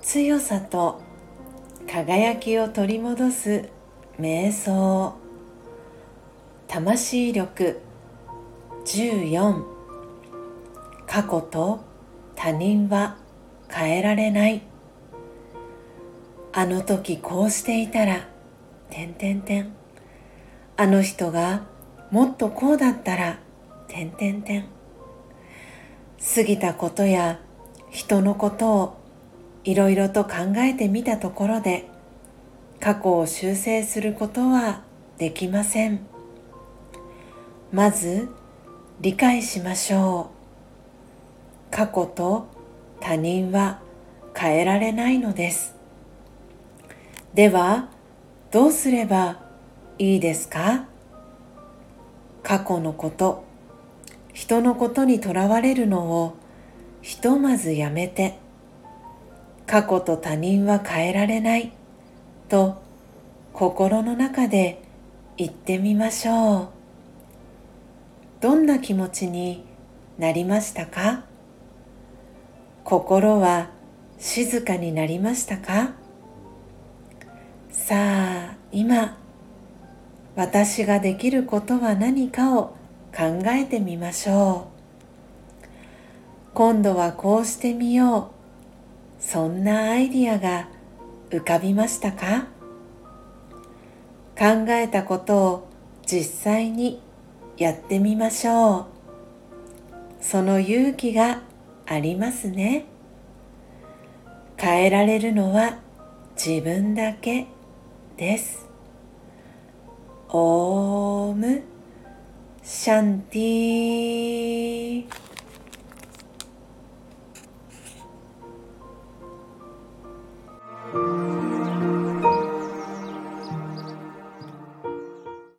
強さと輝きを取り戻す瞑想。魂力14過去と他人は変えられない。あの時こうしていたら。てんてんてん。あの人がもっとこうだったら。てんてんてん。過ぎたことや人のことをいろいろと考えてみたところで過去を修正することはできません。まず理解しましょう。過去と他人は変えられないのです。ではどうすればいいですか？過去のこと人のことにとらわれるのをひとまずやめて過去と他人は変えられないと心の中で言ってみましょう。どんな気持ちになりましたか？心は静かになりましたか？さあ今私ができることは何かを考えてみましょう。今度はこうしてみよう。そんなアイディアが浮かびましたか？考えたことを実際にやってみましょう。その勇気がありますね。変えられるのは自分だけです。オーム。シャンティー。